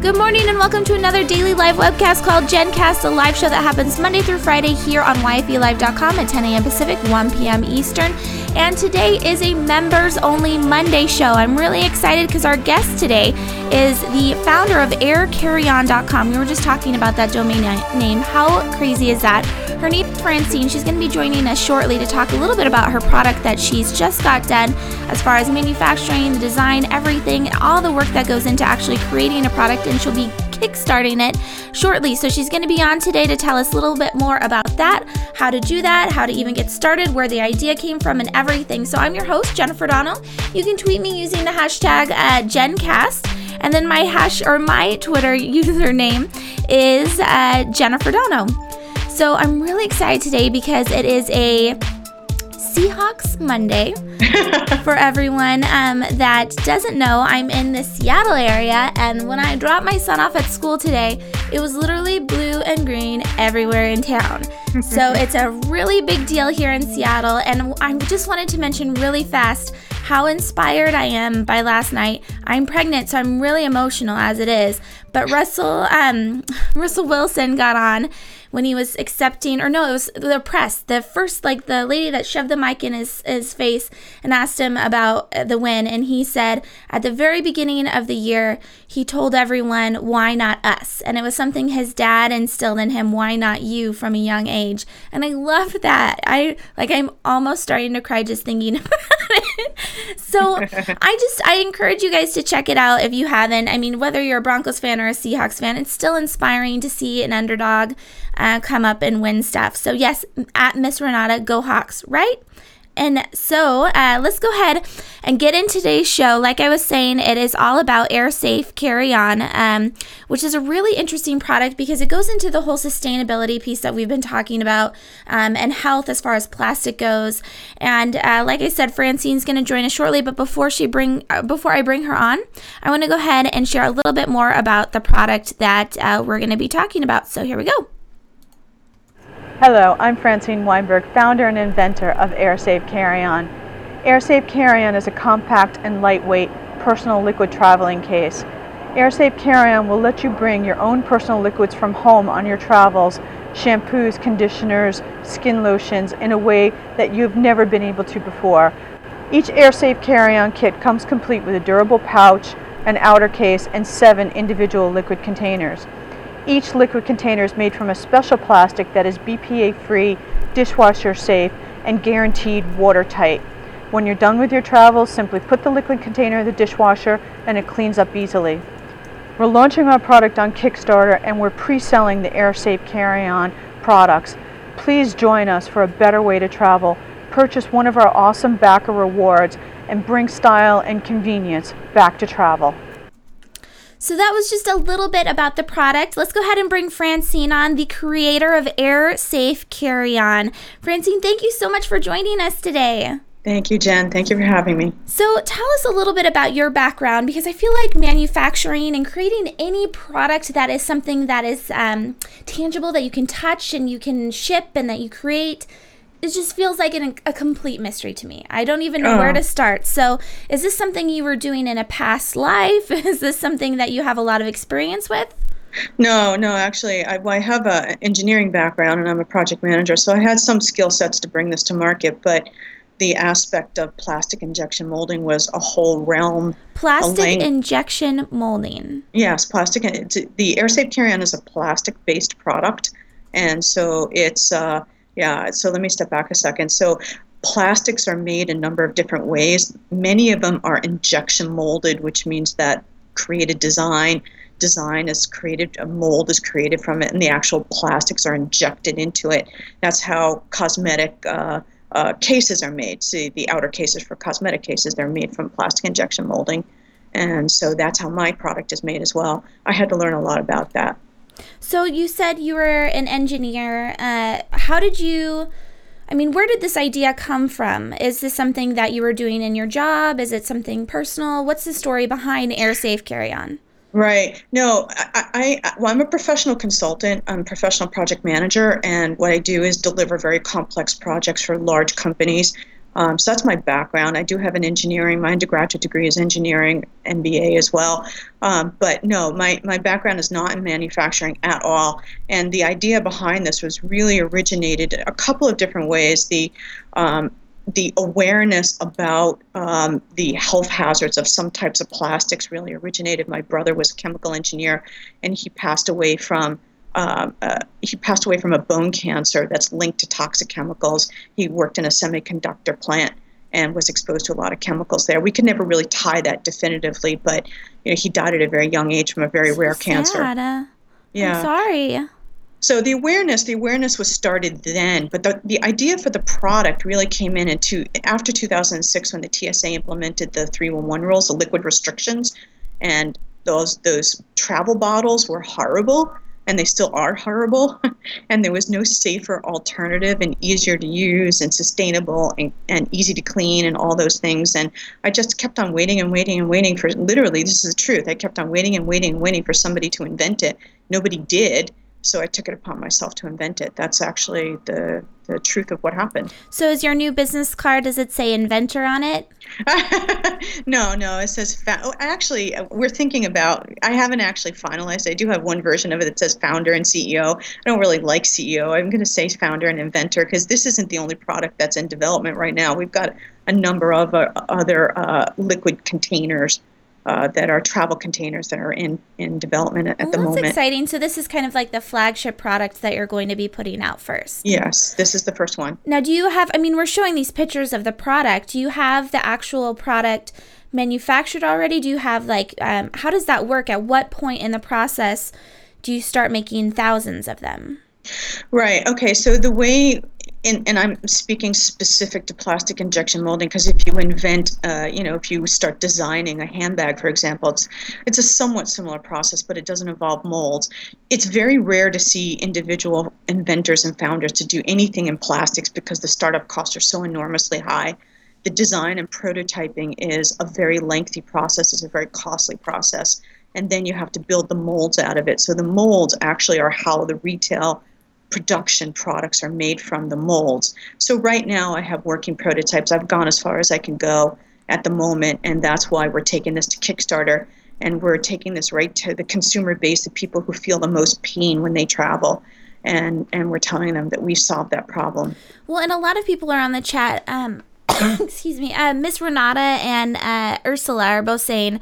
Good morning and welcome to another daily live webcast called GenCast, a live show that happens Monday through Friday here on YFELive.com at 10 a.m. Pacific, 1 p.m. Eastern. And today is a members only Monday show. I'm really excited because our guest today is the founder of aircarryon.com. We were just talking about that domain name. How crazy is that? Her name is Francine. She's going to be joining us shortly to talk a little bit about her product that she's just got done as far as manufacturing, the design, everything, all the work that goes into actually creating a product. And she'll be kickstarting it shortly. So she's going to be on today to tell us a little bit more about that, how to do that, how to even get started, where the idea came from, and everything. So I'm your host, Jennifer Dono. You can tweet me using the hashtag uh, GenCast. And then my hash or my Twitter username is uh, Jennifer Dono. So I'm really excited today because it is a Seahawks Monday. For everyone um, that doesn't know, I'm in the Seattle area, and when I dropped my son off at school today, it was literally blue and green everywhere in town. so it's a really big deal here in Seattle, and I just wanted to mention really fast how inspired I am by last night. I'm pregnant, so I'm really emotional as it is. But Russell, um, Russell Wilson got on when he was accepting, or no, it was the press, the first, like the lady that shoved the mic in his, his face and asked him about uh, the win. And he said at the very beginning of the year, he told everyone, why not us? And it was something his dad instilled in him, why not you from a young age. And I love that. I like, I'm almost starting to cry just thinking about it. So I just, I encourage you guys to check it out if you haven't. I mean, whether you're a Broncos fan or a Seahawks fan, it's still inspiring to see an underdog uh, come up and win stuff. So, yes, at Miss Renata, go Hawks, right? And so uh, let's go ahead and get in today's show. Like I was saying, it is all about Air Safe Carry On, um, which is a really interesting product because it goes into the whole sustainability piece that we've been talking about um, and health as far as plastic goes. And uh, like I said, Francine's going to join us shortly. But before she bring uh, before I bring her on, I want to go ahead and share a little bit more about the product that uh, we're going to be talking about. So here we go. Hello, I'm Francine Weinberg, founder and inventor of AirSafe Carry-On. AirSafe Carry-On is a compact and lightweight personal liquid traveling case. AirSafe Carry-On will let you bring your own personal liquids from home on your travels, shampoos, conditioners, skin lotions in a way that you've never been able to before. Each AirSafe Carry-On kit comes complete with a durable pouch, an outer case, and seven individual liquid containers. Each liquid container is made from a special plastic that is BPA free, dishwasher safe, and guaranteed watertight. When you're done with your travels, simply put the liquid container in the dishwasher and it cleans up easily. We're launching our product on Kickstarter and we're pre selling the AirSafe Carry On products. Please join us for a better way to travel. Purchase one of our awesome backer rewards and bring style and convenience back to travel. So that was just a little bit about the product. Let's go ahead and bring Francine on, the creator of Air Safe Carry On. Francine, thank you so much for joining us today. Thank you, Jen. Thank you for having me. So, tell us a little bit about your background because I feel like manufacturing and creating any product that is something that is um, tangible that you can touch and you can ship and that you create it just feels like an, a complete mystery to me. I don't even know oh. where to start. So, is this something you were doing in a past life? Is this something that you have a lot of experience with? No, no, actually, I, well, I have an engineering background and I'm a project manager, so I had some skill sets to bring this to market, but the aspect of plastic injection molding was a whole realm. Plastic injection molding. Yes, plastic. The AirSafe Carry-On is a plastic-based product, and so it's. Uh, yeah, so let me step back a second. So plastics are made a number of different ways. Many of them are injection molded, which means that created design design is created, a mold is created from it, and the actual plastics are injected into it. That's how cosmetic uh, uh, cases are made. See, the outer cases for cosmetic cases, they're made from plastic injection molding. And so that's how my product is made as well. I had to learn a lot about that. So you said you were an engineer. Uh, how did you? I mean, where did this idea come from? Is this something that you were doing in your job? Is it something personal? What's the story behind AirSafe Carry On? Right. No, I, I, well, I'm a professional consultant. I'm a professional project manager, and what I do is deliver very complex projects for large companies Um, so that's my background. I do have an engineering, my undergraduate degree is engineering, MBA as well. Um, but no, my, my background is not in manufacturing at all. And the idea behind this was really originated a couple of different ways. The um, the awareness about um, the health hazards of some types of plastics really originated. My brother was a chemical engineer, and he passed away from uh, uh, he passed away from a bone cancer that's linked to toxic chemicals. He worked in a semiconductor plant and was exposed to a lot of chemicals there. We could never really tie that definitively, but you know, he died at a very young age from a very rare sad. cancer. Yeah. I'm sorry. So the awareness, the awareness was started then, but the, the idea for the product really came in into after 2006 when the TSA implemented the 311 rules, the liquid restrictions, and those those travel bottles were horrible, and they still are horrible, and there was no safer alternative and easier to use and sustainable and, and easy to clean and all those things. And I just kept on waiting and waiting and waiting for literally this is the truth. I kept on waiting and waiting and waiting for somebody to invent it. Nobody did so I took it upon myself to invent it. That's actually the the truth of what happened. So is your new business card? Does it say inventor on it? no, no, it says fa- oh, actually uh, we're thinking about. I haven't actually finalized. I do have one version of it that says founder and CEO. I don't really like CEO. I'm going to say founder and inventor because this isn't the only product that's in development right now. We've got a number of uh, other uh, liquid containers uh, that are travel containers that are in, in development at, Well, the that's moment. That's exciting. So this is kind of like the flagship product that you're going to be putting out first. Yes, this is the first one. Now, do you have? I mean, we're showing these pictures of the product. Do you have the actual product manufactured already? Do you have like? Um, how does that work? At what point in the process do you start making thousands of them? Right. Okay. So the way, and, and I'm speaking specific to plastic injection molding because if you invent, uh, you know, if you start designing a handbag, for example, it's it's a somewhat similar process, but it doesn't involve molds. It's very rare to see individual inventors and founders to do anything in plastics because the startup costs are so enormously high. The design and prototyping is a very lengthy process. It's a very costly process. And then you have to build the molds out of it. So the molds actually are how the retail production products are made from the molds. So right now I have working prototypes. I've gone as far as I can go at the moment, and that's why we're taking this to Kickstarter and we're taking this right to the consumer base, of people who feel the most pain when they travel. And, and we're telling them that we've solved that problem. Well, and a lot of people are on the chat. Um, excuse me, uh, Miss Renata and uh, Ursula are both saying,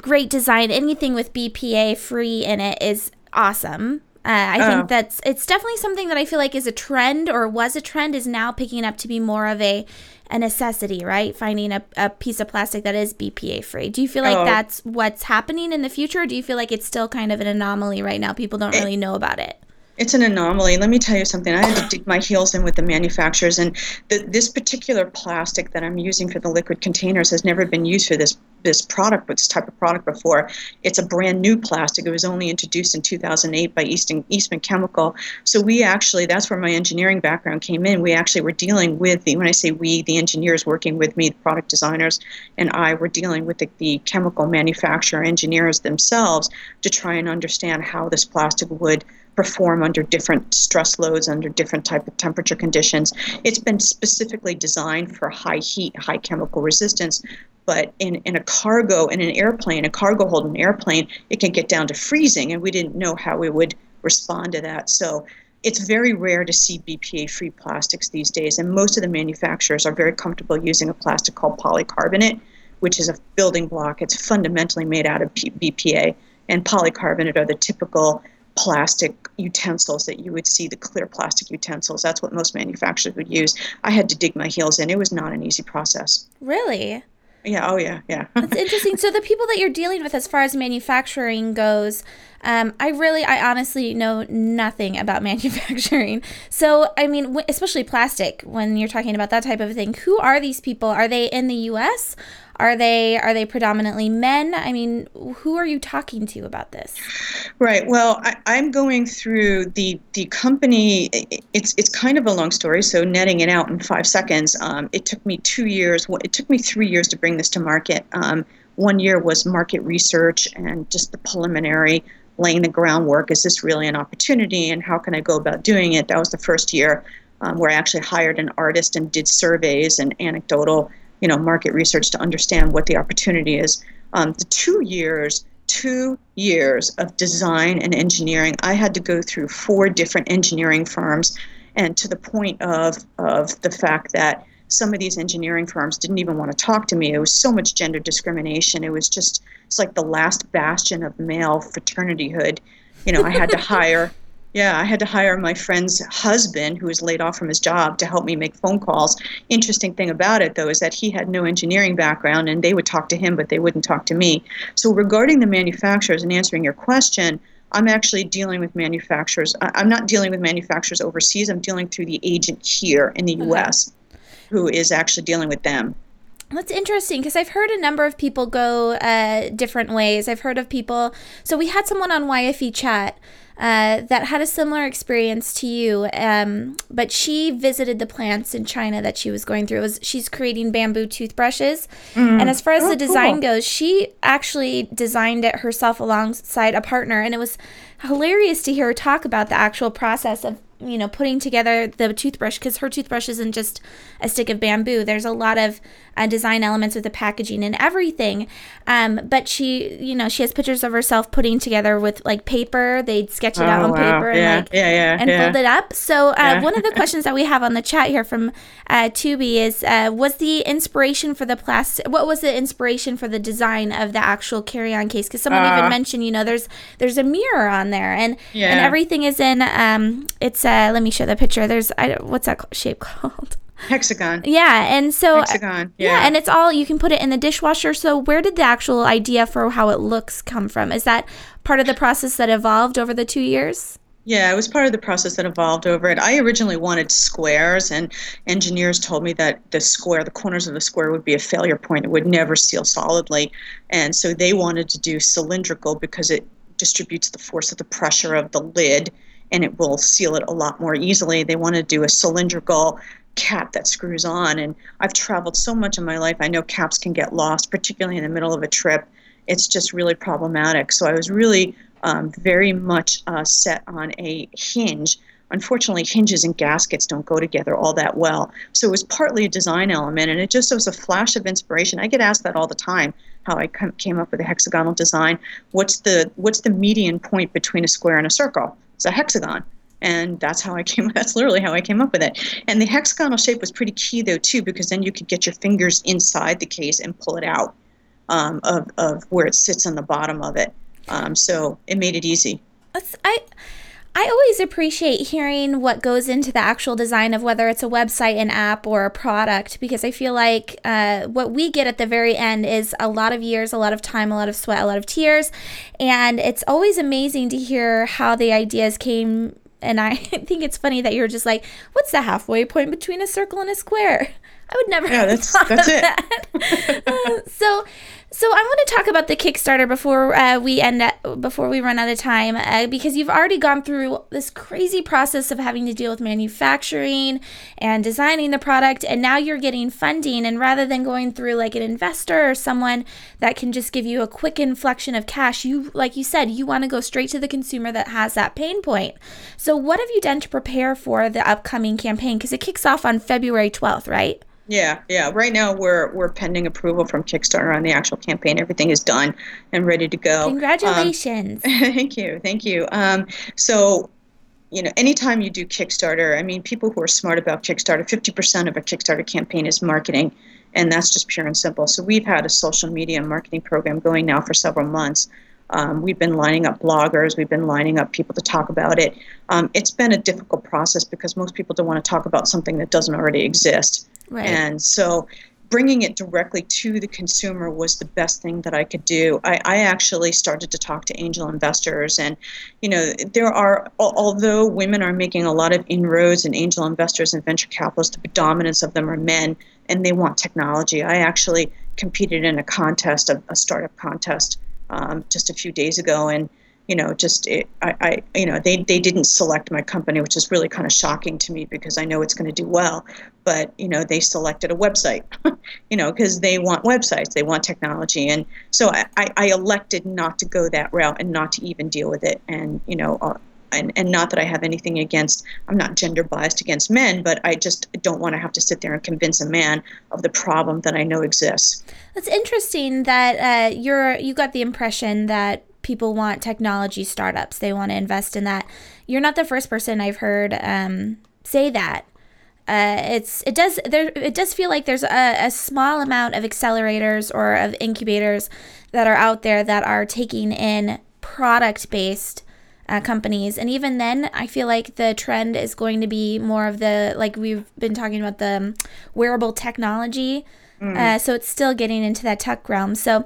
"Great design. Anything with BPA free in it is awesome." Uh, I Oh. think that's it's definitely something that I feel like is a trend or was a trend is now picking up to be more of a a necessity, right? Finding a, a piece of plastic that is BPA free. Do you feel like Oh. that's what's happening in the future? Or do you feel like it's still kind of an anomaly right now? People don't really know about it. It's an anomaly. Let me tell you something. I had to dig my heels in with the manufacturers, and the, this particular plastic that I'm using for the liquid containers has never been used for this this product, this type of product before. It's a brand new plastic. It was only introduced in 2008 by Eastman, Eastman Chemical. So we actually, that's where my engineering background came in. We actually were dealing with the, when I say we, the engineers working with me, the product designers, and I were dealing with the, the chemical manufacturer engineers themselves to try and understand how this plastic would perform under different stress loads, under different type of temperature conditions. It's been specifically designed for high heat, high chemical resistance. But in, in a cargo, in an airplane, a cargo hold in an airplane, it can get down to freezing, and we didn't know how we would respond to that. So it's very rare to see BPA free plastics these days, and most of the manufacturers are very comfortable using a plastic called polycarbonate, which is a building block. It's fundamentally made out of BPA, and polycarbonate are the typical plastic utensils that you would see the clear plastic utensils that's what most manufacturers would use i had to dig my heels in it was not an easy process Really? yeah oh yeah yeah It's interesting. So the people that you're dealing with, as far as manufacturing goes, um, I really, I honestly know nothing about manufacturing. So I mean, w- especially plastic. When you're talking about that type of thing, who are these people? Are they in the U.S.? Are they are they predominantly men? I mean, who are you talking to about this? Right. Well, I, I'm going through the the company. It's it's kind of a long story. So netting it out in five seconds, um, it took me two years. It took me three years to bring this to market. Um, one year was market research and just the preliminary laying the groundwork. Is this really an opportunity, and how can I go about doing it? That was the first year. um, where I actually hired an artist and did surveys and anecdotal, you know, market research to understand what the opportunity is. Um, the two years, two years of design and engineering, I had to go through four different engineering firms, and to the point of of the fact that some of these engineering firms didn't even want to talk to me. It was so much gender discrimination. It was just it's like the last bastion of male fraternityhood. You know, I had to hire yeah, I had to hire my friend's husband, who was laid off from his job, to help me make phone calls. Interesting thing about it, though, is that he had no engineering background and they would talk to him, but they wouldn't talk to me. So, regarding the manufacturers and answering your question, I'm actually dealing with manufacturers. I'm not dealing with manufacturers overseas, I'm dealing through the agent here in the US who is actually dealing with them. That's interesting because I've heard a number of people go uh, different ways. I've heard of people. So we had someone on YFE chat uh, that had a similar experience to you, um, but she visited the plants in China that she was going through. It was she's creating bamboo toothbrushes, mm. and as far as oh, the design cool. goes, she actually designed it herself alongside a partner, and it was hilarious to hear her talk about the actual process of you know putting together the toothbrush because her toothbrush isn't just a stick of bamboo there's a lot of uh, design elements with the packaging and everything um, but she you know she has pictures of herself putting together with like paper they'd sketch it oh, out on wow. paper yeah. and like yeah, yeah, and yeah. fold it up so uh, yeah. one of the questions that we have on the chat here from uh, Tubi is uh, was the inspiration for the plastic what was the inspiration for the design of the actual carry-on case because someone even uh. mentioned you know there's there's a mirror on there and and everything is in um it's uh, let me show the picture. There's I don't, what's that shape called? Hexagon. Yeah, and so hexagon. Yeah. yeah, and it's all you can put it in the dishwasher. So where did the actual idea for how it looks come from? Is that part of the process that evolved over the two years? Yeah, it was part of the process that evolved over it. I originally wanted squares, and engineers told me that the square, the corners of the square, would be a failure point. It would never seal solidly, and so they wanted to do cylindrical because it distributes the force of the pressure of the lid and it will seal it a lot more easily. They want to do a cylindrical cap that screws on. And I've traveled so much in my life, I know caps can get lost, particularly in the middle of a trip. It's just really problematic. So I was really um, very much uh, set on a hinge. Unfortunately, hinges and gaskets don't go together all that well. So it was partly a design element, and it just was a flash of inspiration. I get asked that all the time how I came up with a hexagonal design. What's the what's the median point between a square and a circle? It's a hexagon. And that's how I came. That's literally how I came up with it. And the hexagonal shape was pretty key though too, because then you could get your fingers inside the case and pull it out um, of of where it sits on the bottom of it. Um, so it made it easy. I I always appreciate hearing what goes into the actual design of whether it's a website, an app, or a product because I feel like uh, what we get at the very end is a lot of years, a lot of time, a lot of sweat, a lot of tears. And it's always amazing to hear how the ideas came. And I think it's funny that you're just like, what's the halfway point between a circle and a square? I would never. Yeah, that's that's it. That. uh, so, so I want to talk about the Kickstarter before uh, we end at, before we run out of time uh, because you've already gone through this crazy process of having to deal with manufacturing and designing the product and now you're getting funding and rather than going through like an investor or someone that can just give you a quick inflection of cash you like you said you want to go straight to the consumer that has that pain point. So what have you done to prepare for the upcoming campaign because it kicks off on February 12th, right? Yeah, yeah. Right now we're we're pending approval from Kickstarter on the actual campaign. Everything is done and ready to go. Congratulations. Um, thank you, thank you. Um, so, you know, anytime you do Kickstarter, I mean, people who are smart about Kickstarter, fifty percent of a Kickstarter campaign is marketing, and that's just pure and simple. So we've had a social media marketing program going now for several months. Um, we've been lining up bloggers, we've been lining up people to talk about it. Um, it's been a difficult process because most people don't want to talk about something that doesn't already exist. Right. And so bringing it directly to the consumer was the best thing that I could do. I, I, actually started to talk to angel investors, and you know, there are although women are making a lot of inroads in angel investors and venture capitalists, the predominance of them are men, and they want technology. I actually competed in a contest, a, a startup contest, um, just a few days ago, and you know, just it, I, I, you know, they, they didn't select my company, which is really kind of shocking to me because I know it's going to do well. But you know, they selected a website, you know, because they want websites, they want technology, and so I, I elected not to go that route and not to even deal with it. And you know, uh, and, and not that I have anything against, I'm not gender biased against men, but I just don't want to have to sit there and convince a man of the problem that I know exists. It's interesting that uh, you're you got the impression that people want technology startups. They want to invest in that. You're not the first person I've heard um, say that. Uh, it's it does there it does feel like there's a, a small amount of accelerators or of incubators that are out there that are taking in product based uh, companies. And even then i feel like the trend is going to be more of the like we've been talking about the um, wearable technology. Mm. uh, so it's still getting into that tech realm. So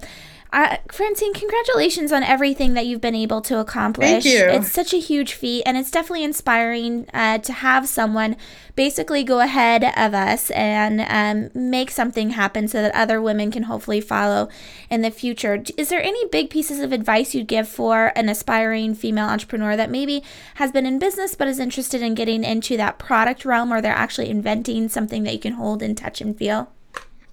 uh, Francine, congratulations on everything that you've been able to accomplish. Thank you. It's such a huge feat, and it's definitely inspiring uh, to have someone basically go ahead of us and um, make something happen so that other women can hopefully follow in the future. Is there any big pieces of advice you'd give for an aspiring female entrepreneur that maybe has been in business but is interested in getting into that product realm or they're actually inventing something that you can hold and touch and feel?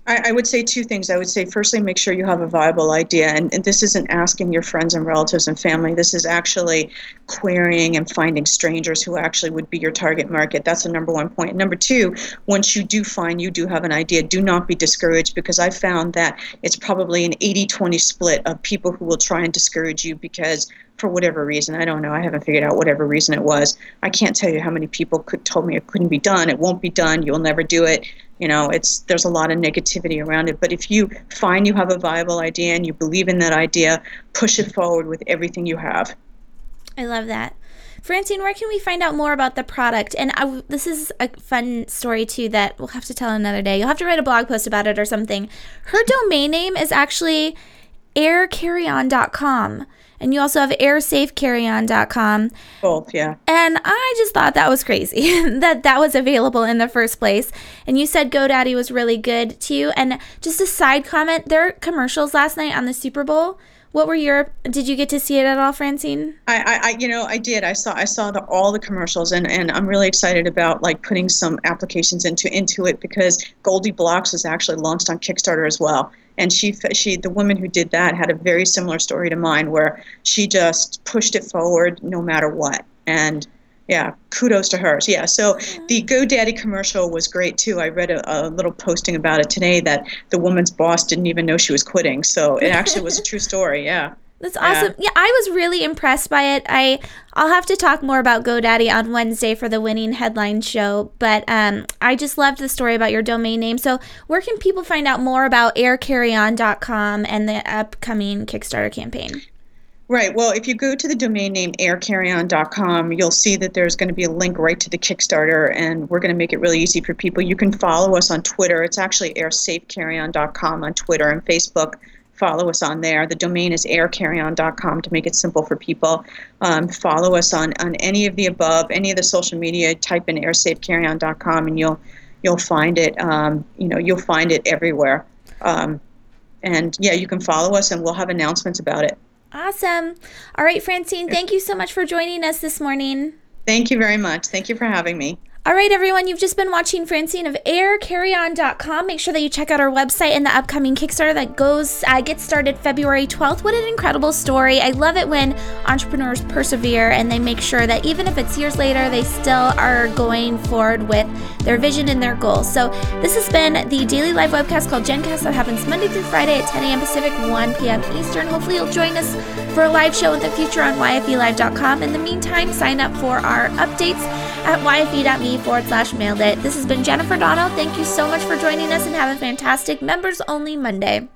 I, I, would say two things. I would say, firstly, make sure you have a viable idea. And, and, this isn't asking your friends and relatives and family. This is actually querying and finding strangers who actually would be your target market. That's the number one point. Number two, once you do find you do have an idea, do not be discouraged because I found that it's probably an 80 20 split of people who will try and discourage you because for whatever reason. I don't know. I haven't figured out whatever reason it was. I can't tell you how many people could told me it couldn't be done. It won't be done. You'll never do it. You know, it's there's a lot of negativity around it. But if you find you have a viable idea and you believe in that idea, push it forward with everything you have. I love that. Francine, where can we find out more about the product? And I, this is a fun story too that we'll have to tell another day. You'll have to write a blog post about it or something. Her domain name is actually aircarryon.com and you also have airsafecarryon.com. Both, yeah. And I just thought that was crazy that that was available in the first place. And you said GoDaddy was really good too. And just a side comment, their commercials last night on the Super Bowl. What were your? Did you get to see it at all, Francine? I, I, you know, I did. I saw, I saw the, all the commercials, and, and I'm really excited about like putting some applications into into it because GoldieBlox was actually launched on Kickstarter as well and she she the woman who did that had a very similar story to mine where she just pushed it forward no matter what and yeah kudos to her yeah so the godaddy commercial was great too i read a, a, little posting about it today that the woman's boss didn't even know she was quitting so it actually was a true story yeah that's awesome. Yeah. yeah, I was really impressed by it. I I'll have to talk more about GoDaddy on Wednesday for the winning headline show, but um, I just loved the story about your domain name. So, where can people find out more about aircarryon.com and the upcoming Kickstarter campaign? Right. Well, if you go to the domain name aircarryon.com, you'll see that there's going to be a link right to the Kickstarter, and we're going to make it really easy for people. You can follow us on Twitter. It's actually airsafecarryon.com on Twitter and Facebook follow us on there. The domain is aircarryon.com to make it simple for people. Um, follow us on, on any of the above, any of the social media. Type in airsafecarryon.com and you'll you'll find it. Um, you know you'll find it everywhere. Um, and yeah, you can follow us and we'll have announcements about it. Awesome. All right, Francine, thank you so much for joining us this morning. Thank you very much. Thank you for having me. All right, everyone, you've just been watching Francine of aircarryon.com. Make sure that you check out our website and the upcoming Kickstarter that goes uh, gets started February 12th. What an incredible story. I love it when entrepreneurs persevere and they make sure that even if it's years later, they still are going forward with their vision and their goals. So, this has been the daily live webcast called GenCast that happens Monday through Friday at 10 a.m. Pacific, 1 p.m. Eastern. Hopefully, you'll join us for a live show in the future on yfelive.com. In the meantime, sign up for our updates at yfe.me forward slash mailed it. This has been Jennifer Donald. Thank you so much for joining us and have a fantastic members only Monday.